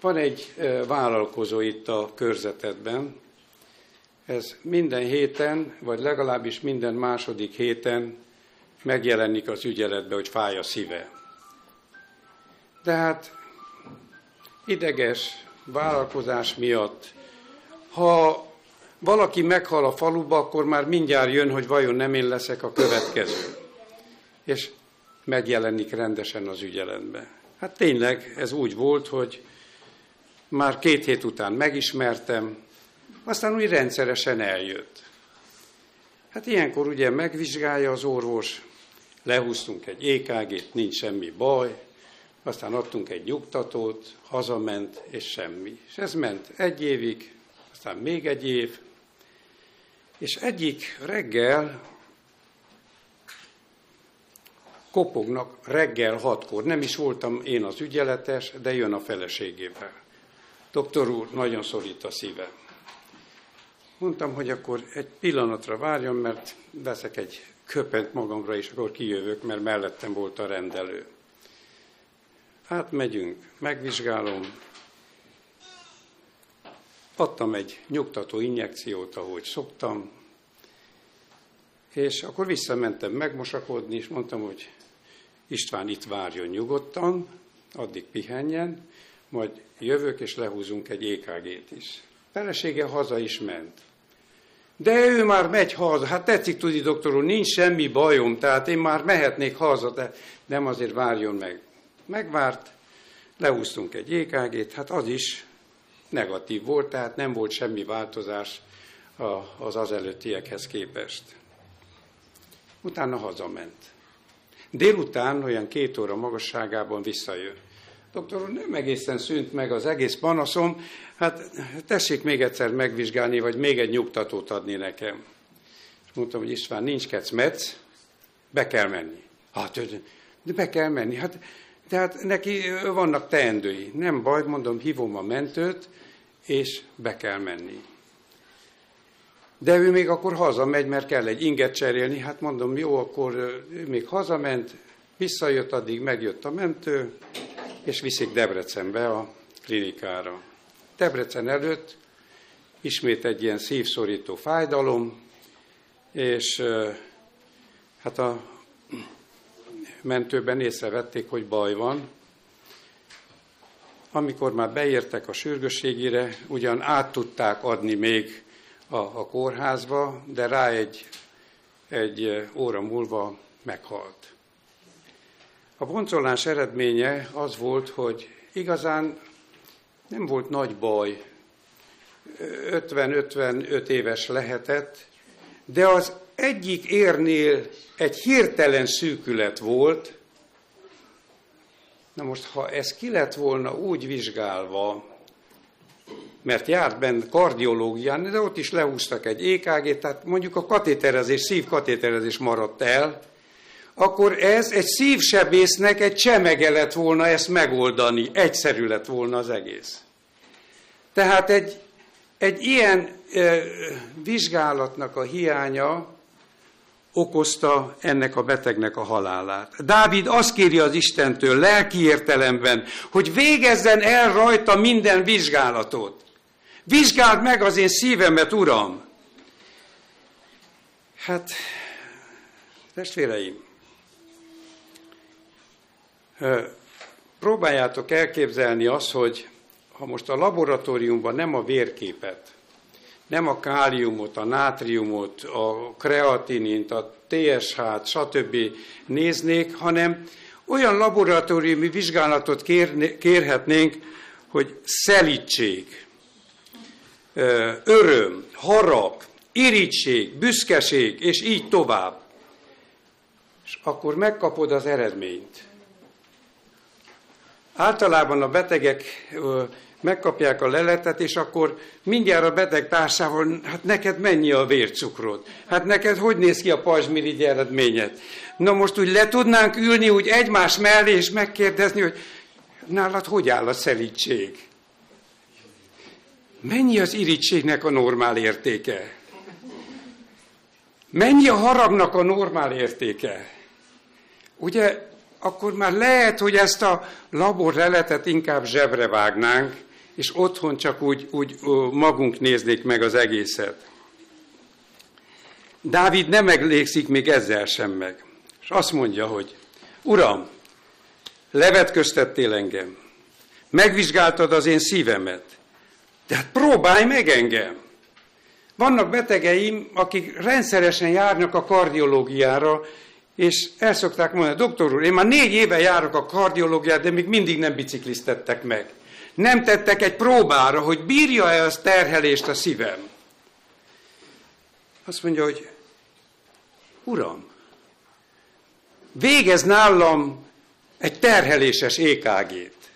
van egy vállalkozó itt a körzetedben, ez minden héten, vagy legalábbis minden második héten megjelenik az ügyeletbe, hogy fáj a szíve. De hát ideges vállalkozás miatt, ha valaki meghal a faluba, akkor már mindjárt jön, hogy vajon nem én leszek a következő. És megjelenik rendesen az ügyeletbe. Hát tényleg ez úgy volt, hogy már két hét után megismertem, aztán úgy rendszeresen eljött. Hát ilyenkor ugye megvizsgálja az orvos, lehúztunk egy EKG-t, nincs semmi baj, aztán adtunk egy nyugtatót, hazament, és semmi. És ez ment egy évig, aztán még egy év, és egyik reggel kopognak reggel hatkor. Nem is voltam én az ügyeletes, de jön a feleségével. Doktor úr, nagyon szorít a szíve. Mondtam, hogy akkor egy pillanatra várjon, mert veszek egy köpent magamra, és akkor kijövök, mert mellettem volt a rendelő. Hát megyünk, megvizsgálom, adtam egy nyugtató injekciót, ahogy szoktam, és akkor visszamentem megmosakodni, és mondtam, hogy István itt várjon nyugodtan, addig pihenjen, majd jövök, és lehúzunk egy EKG-t is. Felesége haza is ment. De ő már megy haza. Hát tetszik tudni, doktor úr, nincs semmi bajom, tehát én már mehetnék haza, de nem azért várjon meg. Megvárt, leúztunk egy EKG-t, hát az is negatív volt, tehát nem volt semmi változás az az előttiekhez képest. Utána hazament. Délután olyan két óra magasságában visszajön. Doktor úr, nem egészen szűnt meg az egész panaszom, hát tessék még egyszer megvizsgálni, vagy még egy nyugtatót adni nekem. És mondtam, hogy István, nincs kecmec, be kell menni. Hát, de be kell menni. Hát, tehát neki vannak teendői. Nem baj, mondom, hívom a mentőt, és be kell menni. De ő még akkor hazamegy, mert kell egy inget cserélni. Hát mondom, jó, akkor ő még hazament, visszajött, addig megjött a mentő, és viszik Debrecenbe a klinikára. Debrecen előtt ismét egy ilyen szívszorító fájdalom, és hát a mentőben észrevették, hogy baj van. Amikor már beértek a sürgősségére, ugyan át tudták adni még a, a kórházba, de rá egy, egy óra múlva meghalt. A boncolás eredménye az volt, hogy igazán nem volt nagy baj, 50-55 éves lehetett, de az egyik érnél egy hirtelen szűkület volt, na most, ha ez ki lett volna úgy vizsgálva, mert járt bent kardiológián, de ott is lehúztak egy EKG, tehát mondjuk a katéterezés, szívkatéterezés maradt el, akkor ez egy szívsebésznek egy csemege lett volna ezt megoldani, egyszerű lett volna az egész. Tehát egy, egy ilyen e, vizsgálatnak a hiánya okozta ennek a betegnek a halálát. Dávid azt kéri az Istentől lelki értelemben, hogy végezzen el rajta minden vizsgálatot. Vizsgáld meg az én szívemet, Uram! Hát, testvéreim, próbáljátok elképzelni azt, hogy ha most a laboratóriumban nem a vérképet, nem a káliumot, a nátriumot, a kreatinint, a TSH-t, stb. néznék, hanem olyan laboratóriumi vizsgálatot kérhetnénk, hogy szelítség, öröm, harag, irítség, büszkeség, és így tovább. És akkor megkapod az eredményt. Általában a betegek megkapják a leletet, és akkor mindjárt a beteg társával, hát neked mennyi a vércukrod? Hát neked hogy néz ki a pajzsmirigy eredményed? Na most úgy le tudnánk ülni úgy egymás mellé, és megkérdezni, hogy nálad hogy áll a szelítség? Mennyi az irítségnek a normál értéke? Mennyi a haragnak a normál értéke? Ugye, akkor már lehet, hogy ezt a laborreletet inkább zsebre vágnánk, és otthon csak úgy, úgy magunk néznék meg az egészet. Dávid nem meglékszik még ezzel sem meg. És azt mondja, hogy Uram, levetköztettél engem, megvizsgáltad az én szívemet, de hát próbálj meg engem. Vannak betegeim, akik rendszeresen járnak a kardiológiára, és el szokták mondani, doktor úr, én már négy éve járok a kardiológiára, de még mindig nem bicikliztettek meg. Nem tettek egy próbára, hogy bírja-e az terhelést a szívem. Azt mondja, hogy Uram, végez nálam egy terheléses EKG-t.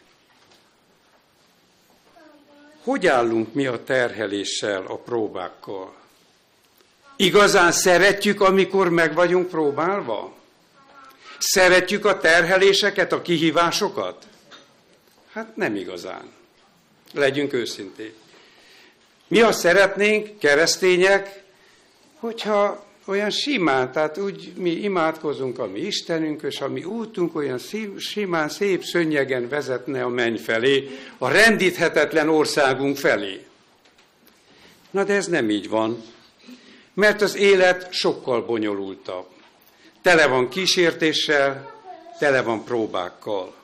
Hogy állunk mi a terheléssel, a próbákkal? Igazán szeretjük, amikor meg vagyunk próbálva? Szeretjük a terheléseket, a kihívásokat? Hát nem igazán. Legyünk őszinték. Mi azt szeretnénk, keresztények, hogyha olyan simán, tehát úgy mi imádkozunk a mi Istenünk, és a mi útunk olyan szív, simán, szép szönnyegen vezetne a menny felé, a rendíthetetlen országunk felé. Na de ez nem így van, mert az élet sokkal bonyolultabb. Tele van kísértéssel, tele van próbákkal.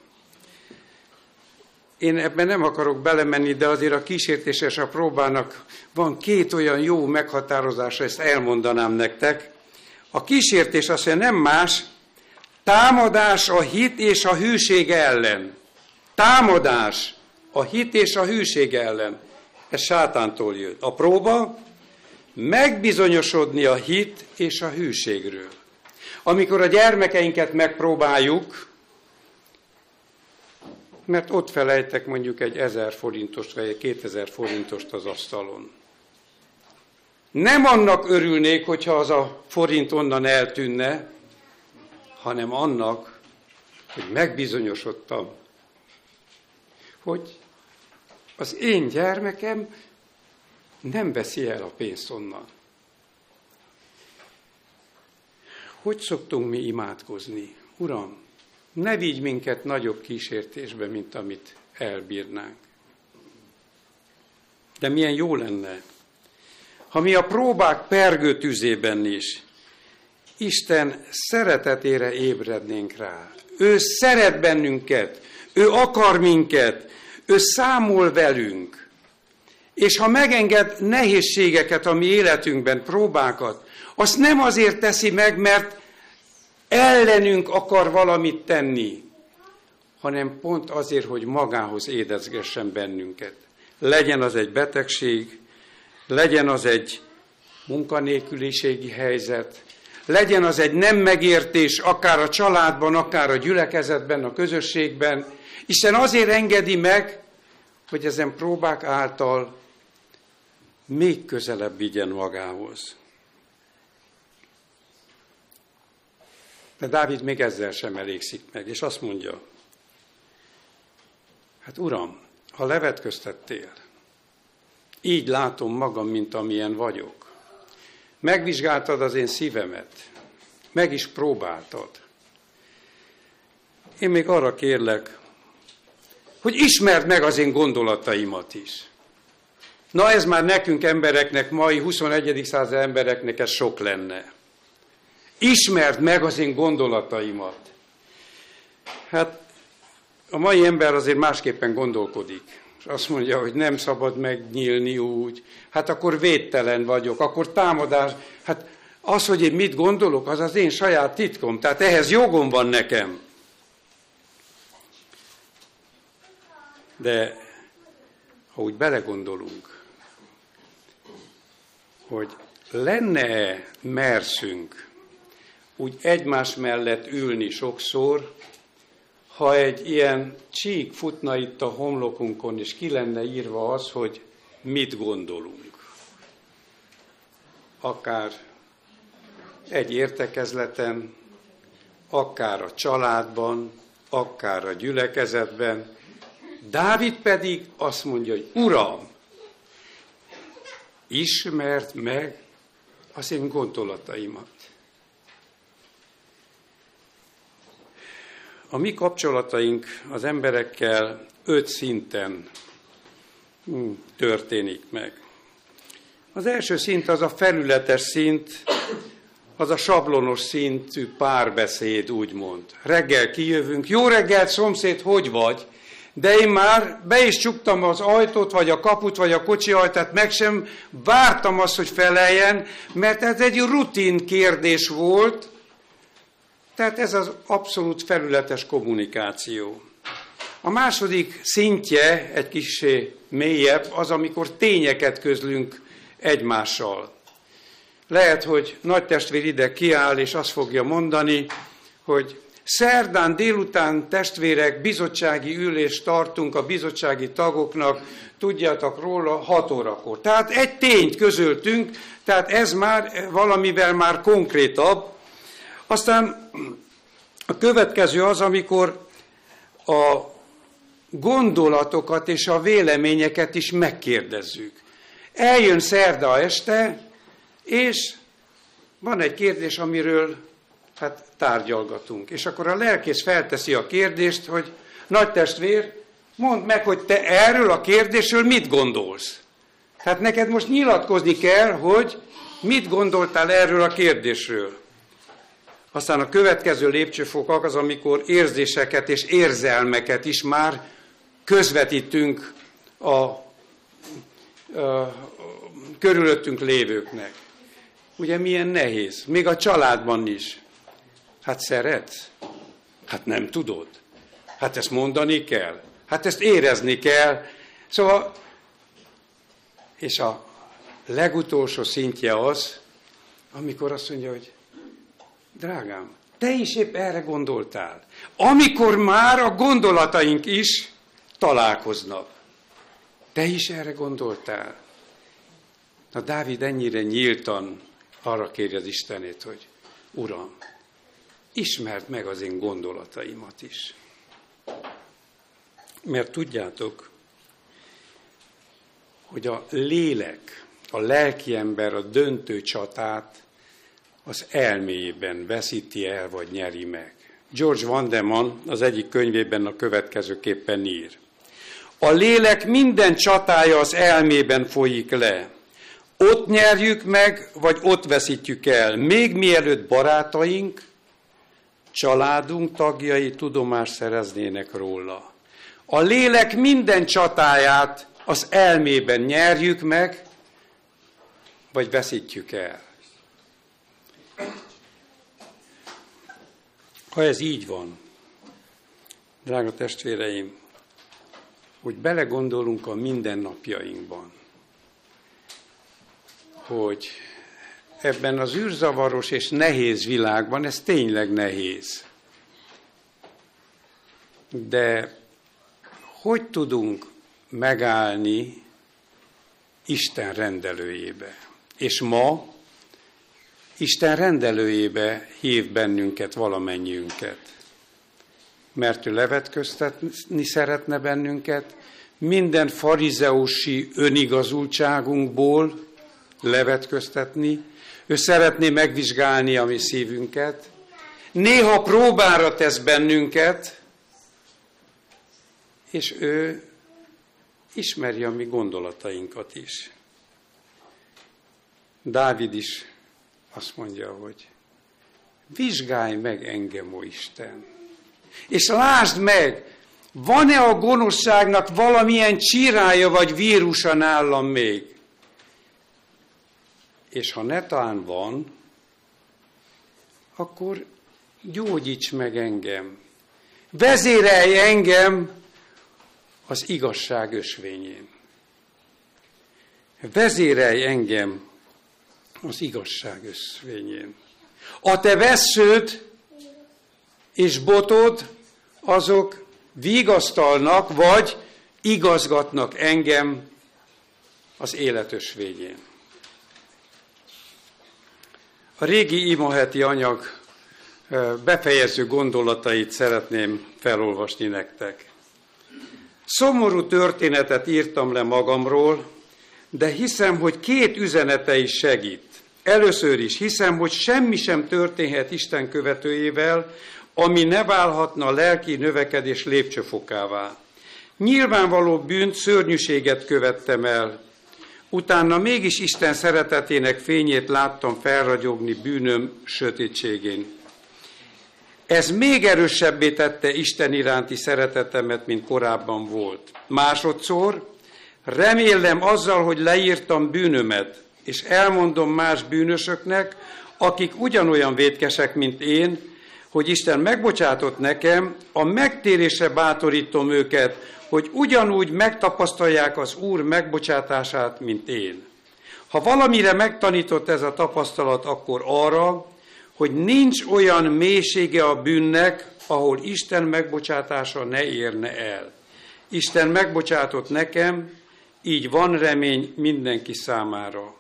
Én ebben nem akarok belemenni, de azért a kísértéses a próbának van két olyan jó meghatározása, ezt elmondanám nektek. A kísértés azt mondja, nem más, támadás a hit és a hűség ellen. Támadás a hit és a hűség ellen. Ez sátántól jött. A próba megbizonyosodni a hit és a hűségről. Amikor a gyermekeinket megpróbáljuk, mert ott felejtek mondjuk egy ezer forintost, vagy egy kétezer forintost az asztalon. Nem annak örülnék, hogyha az a forint onnan eltűnne, hanem annak, hogy megbizonyosodtam, hogy az én gyermekem nem veszi el a pénzt onnan. Hogy szoktunk mi imádkozni? Uram, ne vigy minket nagyobb kísértésbe, mint amit elbírnánk. De milyen jó lenne, ha mi a próbák pergő tüzében is Isten szeretetére ébrednénk rá. Ő szeret bennünket, ő akar minket, ő számol velünk. És ha megenged nehézségeket a mi életünkben, próbákat, azt nem azért teszi meg, mert ellenünk akar valamit tenni, hanem pont azért, hogy magához édezgessen bennünket. Legyen az egy betegség, legyen az egy munkanélküliségi helyzet, legyen az egy nem megértés, akár a családban, akár a gyülekezetben, a közösségben. Isten azért engedi meg, hogy ezen próbák által még közelebb vigyen magához. De Dávid még ezzel sem elégszik meg, és azt mondja, hát Uram, ha levetköztettél, így látom magam, mint amilyen vagyok. Megvizsgáltad az én szívemet, meg is próbáltad. Én még arra kérlek, hogy ismerd meg az én gondolataimat is. Na ez már nekünk embereknek, mai 21. század embereknek ez sok lenne. Ismerd meg az én gondolataimat. Hát a mai ember azért másképpen gondolkodik. És azt mondja, hogy nem szabad megnyílni úgy. Hát akkor védtelen vagyok, akkor támadás. Hát az, hogy én mit gondolok, az az én saját titkom. Tehát ehhez jogom van nekem. De ha úgy belegondolunk, hogy lenne merszünk úgy egymás mellett ülni sokszor, ha egy ilyen csík futna itt a homlokunkon, és ki lenne írva az, hogy mit gondolunk. Akár egy értekezleten, akár a családban, akár a gyülekezetben. Dávid pedig azt mondja, hogy Uram, ismert meg az én gondolataimat. A mi kapcsolataink az emberekkel öt szinten hm, történik meg. Az első szint az a felületes szint, az a sablonos szintű párbeszéd, úgymond. Reggel kijövünk, jó reggelt, szomszéd, hogy vagy? De én már be is csuktam az ajtót, vagy a kaput, vagy a kocsi ajtát, meg sem vártam azt, hogy feleljen, mert ez egy rutin kérdés volt, tehát ez az abszolút felületes kommunikáció. A második szintje, egy kis mélyebb, az, amikor tényeket közlünk egymással. Lehet, hogy nagy testvér ide kiáll, és azt fogja mondani, hogy szerdán délután testvérek bizottsági ülést tartunk a bizottsági tagoknak, tudjátok róla, 6 órakor. Tehát egy tényt közöltünk, tehát ez már valamivel már konkrétabb. Aztán a következő az, amikor a gondolatokat és a véleményeket is megkérdezzük. Eljön szerda este, és van egy kérdés, amiről hát tárgyalgatunk. És akkor a lelkész felteszi a kérdést, hogy nagy testvér, mondd meg, hogy te erről a kérdésről mit gondolsz. Tehát neked most nyilatkozni kell, hogy mit gondoltál erről a kérdésről. Aztán a következő lépcsőfok az, amikor érzéseket és érzelmeket is már közvetítünk a, a, a körülöttünk lévőknek. Ugye milyen nehéz, még a családban is. Hát szeretsz? Hát nem tudod. Hát ezt mondani kell. Hát ezt érezni kell. Szóval, és a legutolsó szintje az, amikor azt mondja, hogy drágám, te is épp erre gondoltál. Amikor már a gondolataink is találkoznak. Te is erre gondoltál. Na Dávid ennyire nyíltan arra kéri az Istenét, hogy Uram, ismerd meg az én gondolataimat is. Mert tudjátok, hogy a lélek, a lelki ember a döntő csatát az elméjében veszíti el, vagy nyeri meg. George Vandeman az egyik könyvében a következőképpen ír. A lélek minden csatája az elmében folyik le. Ott nyerjük meg, vagy ott veszítjük el, még mielőtt barátaink, családunk tagjai tudomást szereznének róla. A lélek minden csatáját az elmében nyerjük meg, vagy veszítjük el. Ha ez így van, drága testvéreim, hogy belegondolunk a mindennapjainkban, hogy ebben az űrzavaros és nehéz világban ez tényleg nehéz. De hogy tudunk megállni Isten rendelőjébe? És ma Isten rendelőjébe hív bennünket, valamennyiünket. Mert ő levetköztetni szeretne bennünket, minden farizeusi önigazultságunkból levetköztetni, ő szeretné megvizsgálni a mi szívünket, néha próbára tesz bennünket, és ő ismeri a mi gondolatainkat is. Dávid is azt mondja, hogy vizsgálj meg engem, ó Isten, és lásd meg, van-e a gonoszságnak valamilyen csirája vagy vírusa nálam még? És ha netán van, akkor gyógyíts meg engem. Vezérelj engem az igazság ösvényén. Vezérelj engem az igazság ösvényén. A te vesződ és botod azok vigasztalnak, vagy igazgatnak engem az életös végén. A régi imaheti anyag befejező gondolatait szeretném felolvasni nektek. Szomorú történetet írtam le magamról, de hiszem, hogy két üzenete is segít. Először is hiszem, hogy semmi sem történhet Isten követőjével, ami ne válhatna lelki növekedés lépcsőfokává. Nyilvánvaló bűnt, szörnyűséget követtem el. Utána mégis Isten szeretetének fényét láttam felragyogni bűnöm sötétségén. Ez még erősebbé tette Isten iránti szeretetemet, mint korábban volt. Másodszor, remélem azzal, hogy leírtam bűnömet, és elmondom más bűnösöknek, akik ugyanolyan vétkesek, mint én, hogy Isten megbocsátott nekem, a megtérésre bátorítom őket, hogy ugyanúgy megtapasztalják az Úr megbocsátását, mint én. Ha valamire megtanított ez a tapasztalat, akkor arra, hogy nincs olyan mélysége a bűnnek, ahol Isten megbocsátása ne érne el. Isten megbocsátott nekem, így van remény mindenki számára.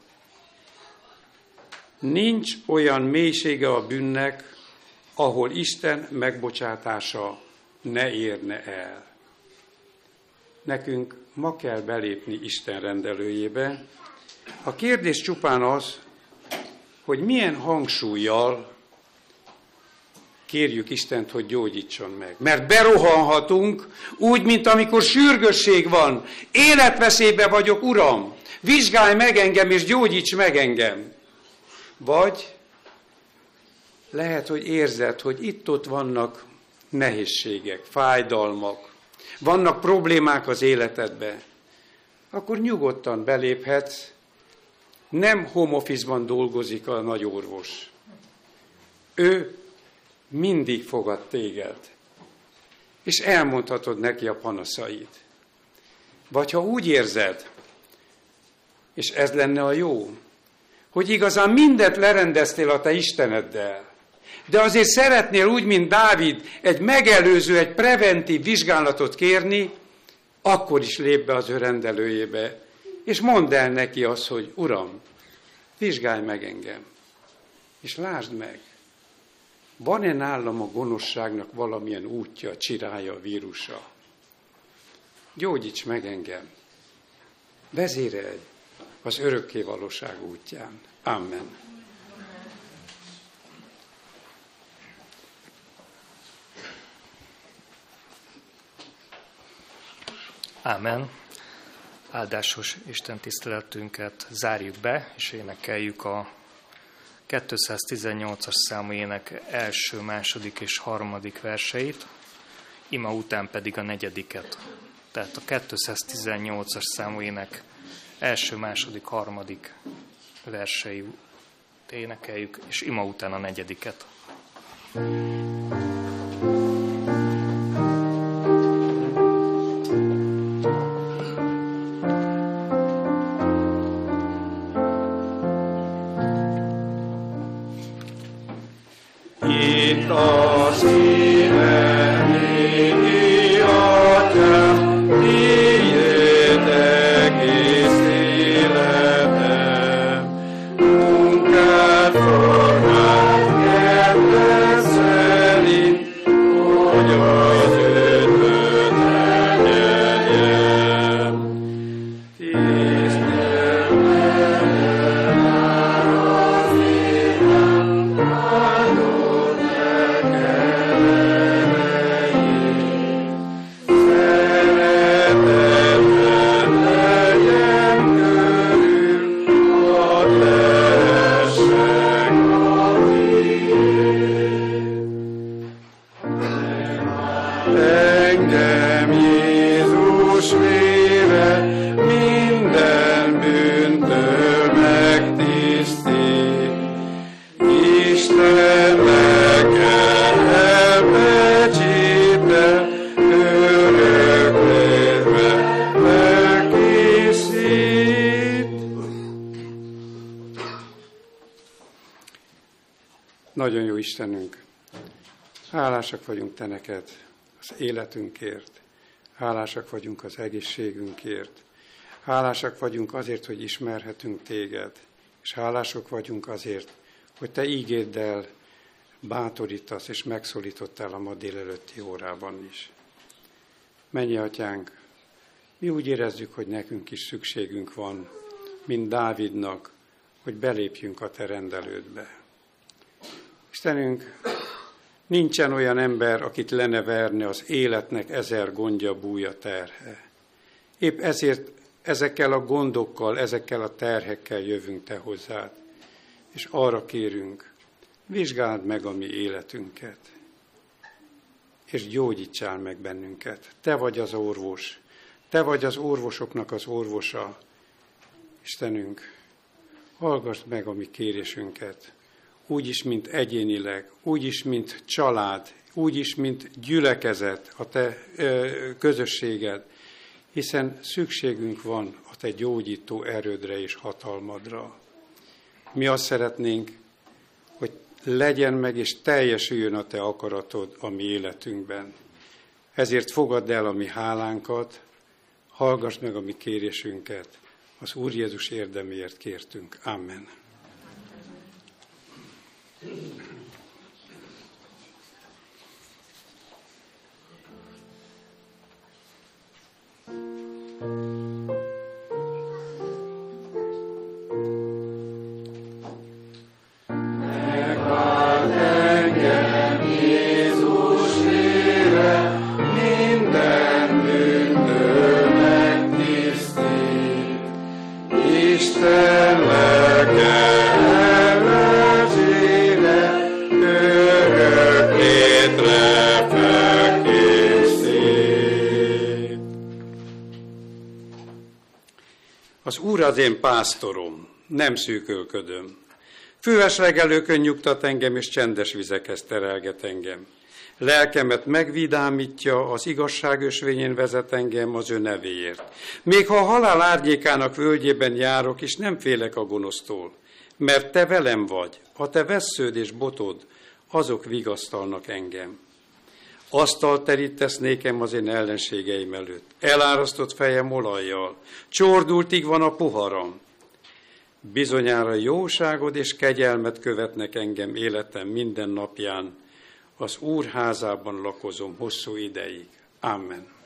Nincs olyan mélysége a bűnnek, ahol Isten megbocsátása ne érne el. Nekünk ma kell belépni Isten rendelőjébe. A kérdés csupán az, hogy milyen hangsúlyjal kérjük Istent, hogy gyógyítson meg. Mert berohanhatunk úgy, mint amikor sürgősség van. Életveszélybe vagyok, Uram! Vizsgálj meg engem, és gyógyíts meg engem! Vagy lehet, hogy érzed, hogy itt-ott vannak nehézségek, fájdalmak, vannak problémák az életedben, akkor nyugodtan beléphetsz, nem home office-ban dolgozik a nagy orvos. Ő mindig fogad téged, és elmondhatod neki a panaszaid. Vagy ha úgy érzed, és ez lenne a jó, hogy igazán mindent lerendeztél a te Isteneddel, de azért szeretnél úgy, mint Dávid, egy megelőző, egy preventív vizsgálatot kérni, akkor is lép be az ő rendelőjébe, és mondd el neki azt, hogy Uram, vizsgálj meg engem, és lásd meg, van-e nálam a gonoszságnak valamilyen útja, csirája, vírusa? Gyógyíts meg engem, vezérelj az örökké valóság útján. Amen. Ámen. Áldásos Isten tiszteletünket zárjuk be, és énekeljük a 218-as számú ének első, második és harmadik verseit, ima után pedig a negyediket. Tehát a 218-as számú ének első, második, harmadik versei énekeljük, és ima után a negyediket. thank hálásak vagyunk Te neked, az életünkért, hálásak vagyunk az egészségünkért, hálásak vagyunk azért, hogy ismerhetünk téged, és hálások vagyunk azért, hogy te ígéddel bátorítasz és megszólítottál a ma délelőtti órában is. Mennyi atyánk, mi úgy érezzük, hogy nekünk is szükségünk van, mint Dávidnak, hogy belépjünk a te rendelődbe. Istenünk, nincsen olyan ember, akit lene verne az életnek ezer gondja, búja, terhe. Épp ezért ezekkel a gondokkal, ezekkel a terhekkel jövünk te hozzád, és arra kérünk, vizsgáld meg a mi életünket, és gyógyítsál meg bennünket. Te vagy az orvos, te vagy az orvosoknak az orvosa. Istenünk, hallgass meg a mi kérésünket, úgy is, mint egyénileg, úgy is, mint család, úgy is, mint gyülekezet, a te ö, közösséged, hiszen szükségünk van a te gyógyító erődre és hatalmadra. Mi azt szeretnénk, hogy legyen meg és teljesüljön a te akaratod a mi életünkben. Ezért fogadd el a mi hálánkat, hallgass meg a mi kérésünket, az Úr Jézus érdeméért kértünk. Amen. thank (clears throat) you Úr az én pásztorom, nem szűkölködöm. Fűves legelőkön nyugtat engem, és csendes vizekhez terelget engem. Lelkemet megvidámítja, az igazság ösvényén vezet engem az ő nevéért. Még ha a halál árnyékának völgyében járok, és nem félek a gonosztól, mert te velem vagy, a te vessződ és botod, azok vigasztalnak engem. Asztal terítesz nékem az én ellenségeim előtt. Elárasztott fejem olajjal. Csordultig van a poharam. Bizonyára jóságod és kegyelmet követnek engem életem minden napján. Az Úr házában lakozom hosszú ideig. Amen.